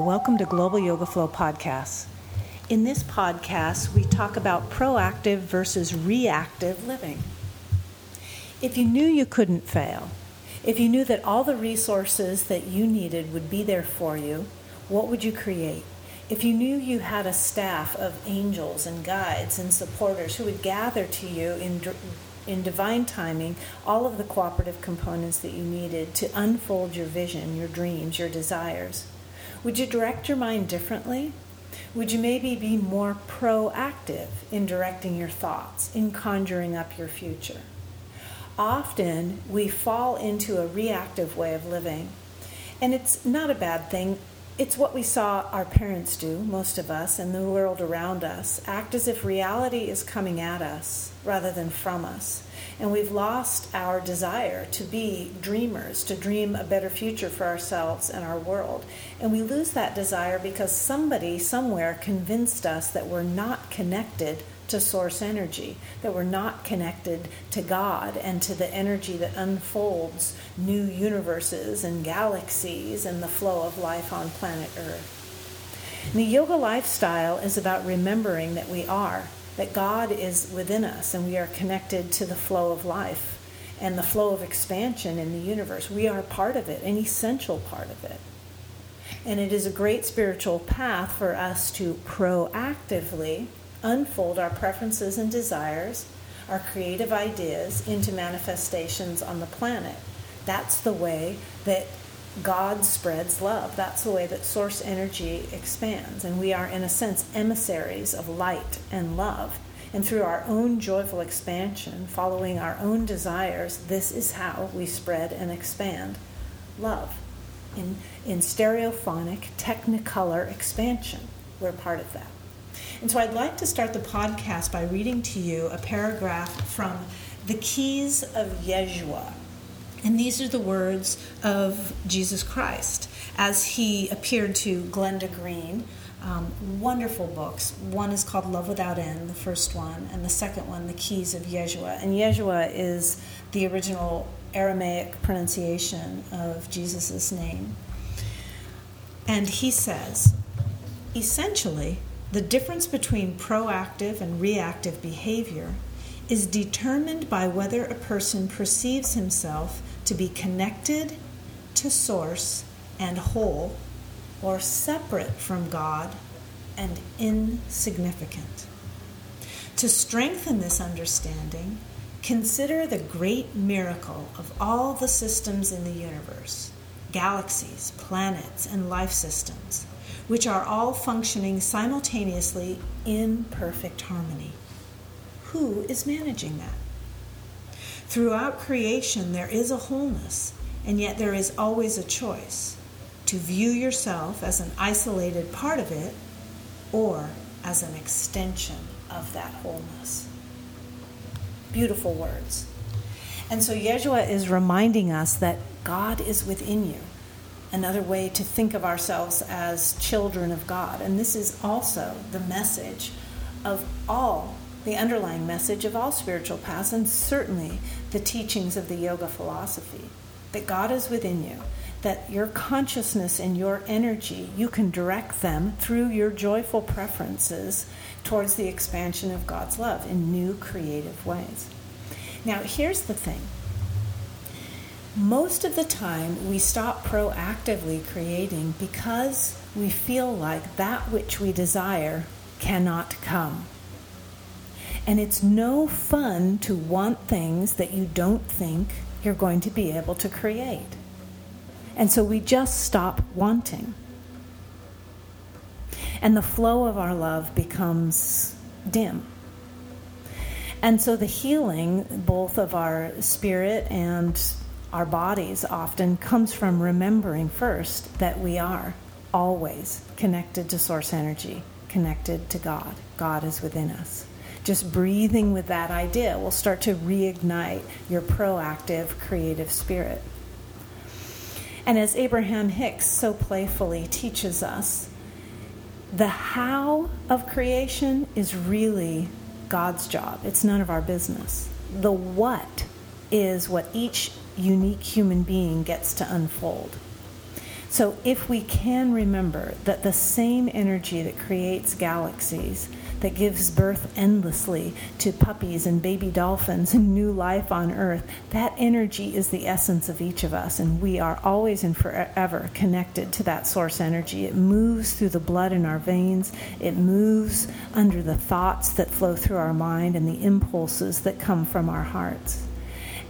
Welcome to Global Yoga Flow Podcast. In this podcast, we talk about proactive versus reactive living. If you knew you couldn't fail, if you knew that all the resources that you needed would be there for you, what would you create? If you knew you had a staff of angels and guides and supporters who would gather to you in, in divine timing all of the cooperative components that you needed to unfold your vision, your dreams, your desires, would you direct your mind differently? Would you maybe be more proactive in directing your thoughts, in conjuring up your future? Often we fall into a reactive way of living, and it's not a bad thing it's what we saw our parents do, most of us, and the world around us act as if reality is coming at us rather than from us. And we've lost our desire to be dreamers, to dream a better future for ourselves and our world. And we lose that desire because somebody somewhere convinced us that we're not connected to source energy, that we're not connected to God and to the energy that unfolds new universes and galaxies and the flow of life on planet Earth. And the yoga lifestyle is about remembering that we are, that God is within us and we are connected to the flow of life and the flow of expansion in the universe. We are part of it, an essential part of it. And it is a great spiritual path for us to proactively unfold our preferences and desires, our creative ideas into manifestations on the planet. That's the way that God spreads love. That's the way that source energy expands. And we are, in a sense, emissaries of light and love. And through our own joyful expansion, following our own desires, this is how we spread and expand love. In, in stereophonic, technicolor expansion, we're part of that. And so I'd like to start the podcast by reading to you a paragraph from The Keys of Yeshua. And these are the words of Jesus Christ as he appeared to Glenda Green. Um, wonderful books. One is called Love Without End, the first one, and the second one, The Keys of Yeshua. And Yeshua is the original Aramaic pronunciation of Jesus' name. And he says, essentially, the difference between proactive and reactive behavior is determined by whether a person perceives himself to be connected to Source and whole, or separate from God and insignificant. To strengthen this understanding, consider the great miracle of all the systems in the universe galaxies, planets, and life systems which are all functioning simultaneously in perfect harmony. Who is managing that? Throughout creation, there is a wholeness, and yet there is always a choice to view yourself as an isolated part of it or as an extension of that wholeness. Beautiful words. And so Yeshua is reminding us that God is within you another way to think of ourselves as children of God. And this is also the message of all, the underlying message of all spiritual paths, and certainly the teachings of the yoga philosophy that God is within you, that your consciousness and your energy, you can direct them through your joyful preferences towards the expansion of God's love in new creative ways. Now, here's the thing most of the time we stop proactively creating because we feel like that which we desire cannot come. And it's no fun to want things that you don't think you're going to be able to create. And so we just stop wanting. And the flow of our love becomes dim. And so the healing, both of our spirit and our bodies often comes from remembering first that we are always connected to source energy, connected to God. God is within us. Just breathing with that idea will start to reignite your proactive creative spirit. And as Abraham Hicks so playfully teaches us, the how of creation is really God's job. It's none of our business. The what is what each unique human being gets to unfold. So, if we can remember that the same energy that creates galaxies, that gives birth endlessly to puppies and baby dolphins and new life on earth, that energy is the essence of each of us, and we are always and forever connected to that source energy. It moves through the blood in our veins, it moves under the thoughts that flow through our mind and the impulses that come from our hearts.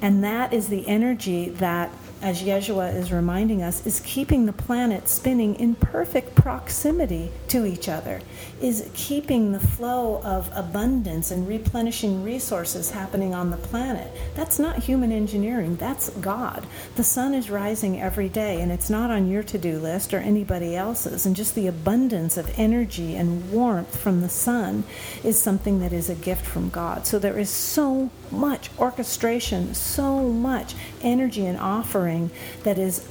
And that is the energy that as Yeshua is reminding us, is keeping the planet spinning in perfect proximity to each other, is keeping the flow of abundance and replenishing resources happening on the planet. That's not human engineering, that's God. The sun is rising every day, and it's not on your to do list or anybody else's. And just the abundance of energy and warmth from the sun is something that is a gift from God. So there is so much orchestration, so much energy and offering that is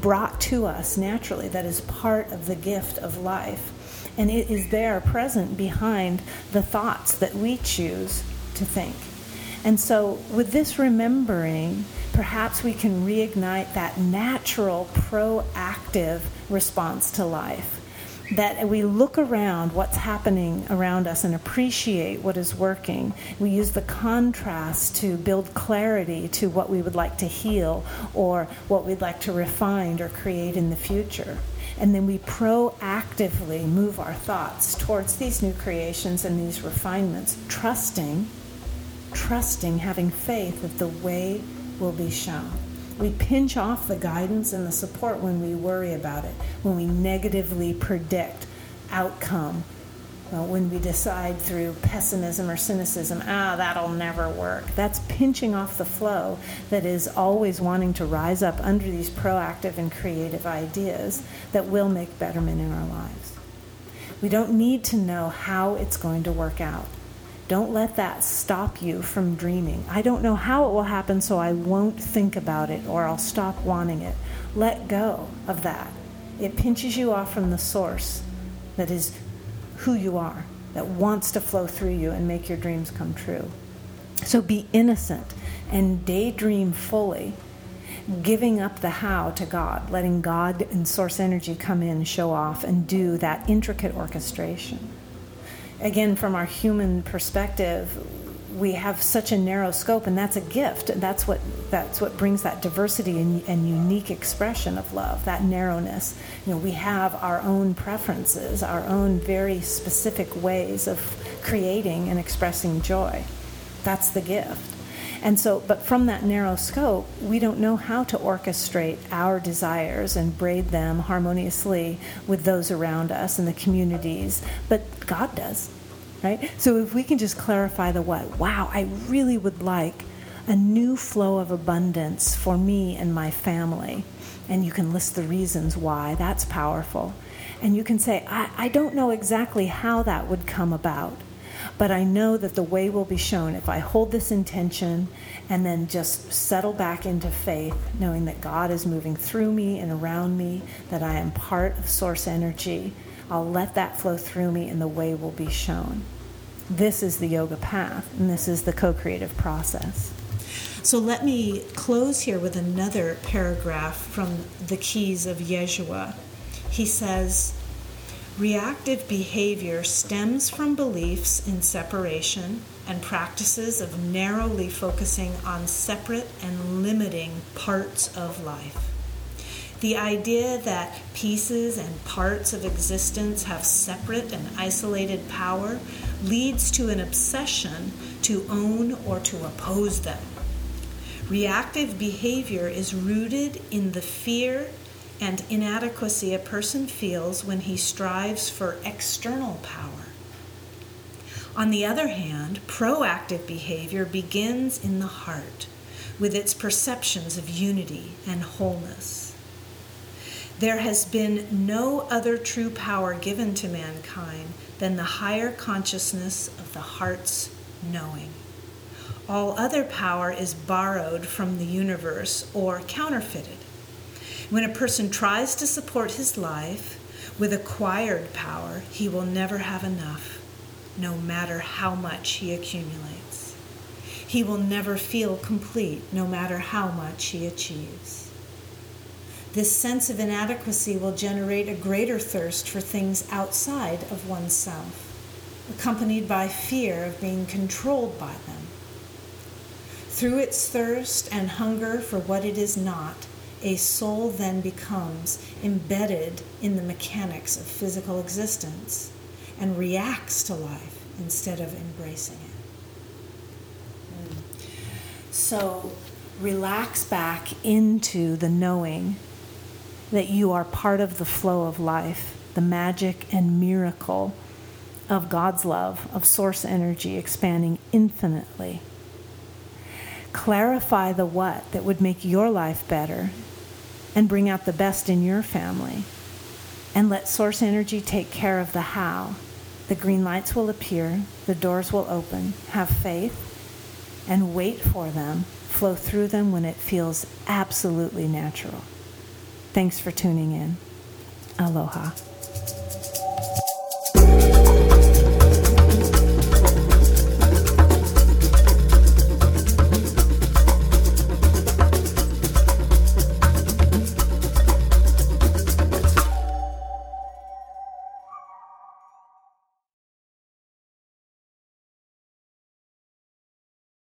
brought to us naturally, that is part of the gift of life. And it is there present behind the thoughts that we choose to think. And so, with this remembering, perhaps we can reignite that natural, proactive response to life that we look around what's happening around us and appreciate what is working. We use the contrast to build clarity to what we would like to heal or what we'd like to refine or create in the future. And then we proactively move our thoughts towards these new creations and these refinements, trusting, trusting, having faith that the way will be shown. We pinch off the guidance and the support when we worry about it, when we negatively predict outcome, when we decide through pessimism or cynicism, ah, that'll never work. That's pinching off the flow that is always wanting to rise up under these proactive and creative ideas that will make betterment in our lives. We don't need to know how it's going to work out. Don't let that stop you from dreaming. I don't know how it will happen, so I won't think about it or I'll stop wanting it. Let go of that. It pinches you off from the source that is who you are, that wants to flow through you and make your dreams come true. So be innocent and daydream fully, giving up the how to God, letting God and source energy come in, show off, and do that intricate orchestration again, from our human perspective, we have such a narrow scope, and that's a gift. That's what that's what brings that diversity and, and, unique expression of love. That narrowness. You know, we have our own preferences, our own very specific ways of creating and expressing joy. That's the gift. And so, but from that narrow scope, we don't know how to orchestrate our desires and braid them harmoniously with those around us and the communities, but God does, right? So if we can just clarify the what, wow, I really would like a new flow of abundance for me and my family. And you can list the reasons why, that's powerful. And you can say, I, I don't know exactly how that would come about but I know that the way will be shown if I hold this intention and then just settle back into faith, knowing that God is moving through me and around me, that I am part of source energy. I'll let that flow through me and the way will be shown. This is the yoga path, and this is the co creative process. So let me close here with another paragraph from the Keys of Yeshua. He says, Reactive behavior stems from beliefs in separation and practices of narrowly focusing on separate and limiting parts of life. The idea that pieces and parts of existence have separate and isolated power leads to an obsession to own or to oppose them. Reactive behavior is rooted in the fear and inadequacy a person feels when he strives for external power. On the other hand, proactive behavior begins in the heart with its perceptions of unity and wholeness. There has been no other true power given to mankind than the higher consciousness of the heart's knowing. All other power is borrowed from the universe or counterfeited. When a person tries to support his life with acquired power, he will never have enough, no matter how much he accumulates. He will never feel complete, no matter how much he achieves. This sense of inadequacy will generate a greater thirst for things outside of oneself, accompanied by fear of being controlled by them. Through its thirst and hunger for what it is not, a soul then becomes embedded in the mechanics of physical existence and reacts to life instead of embracing it. So relax back into the knowing that you are part of the flow of life, the magic and miracle of God's love, of source energy expanding infinitely. Clarify the what that would make your life better and bring out the best in your family. And let source energy take care of the how. The green lights will appear, the doors will open. Have faith and wait for them, flow through them when it feels absolutely natural. Thanks for tuning in. Aloha.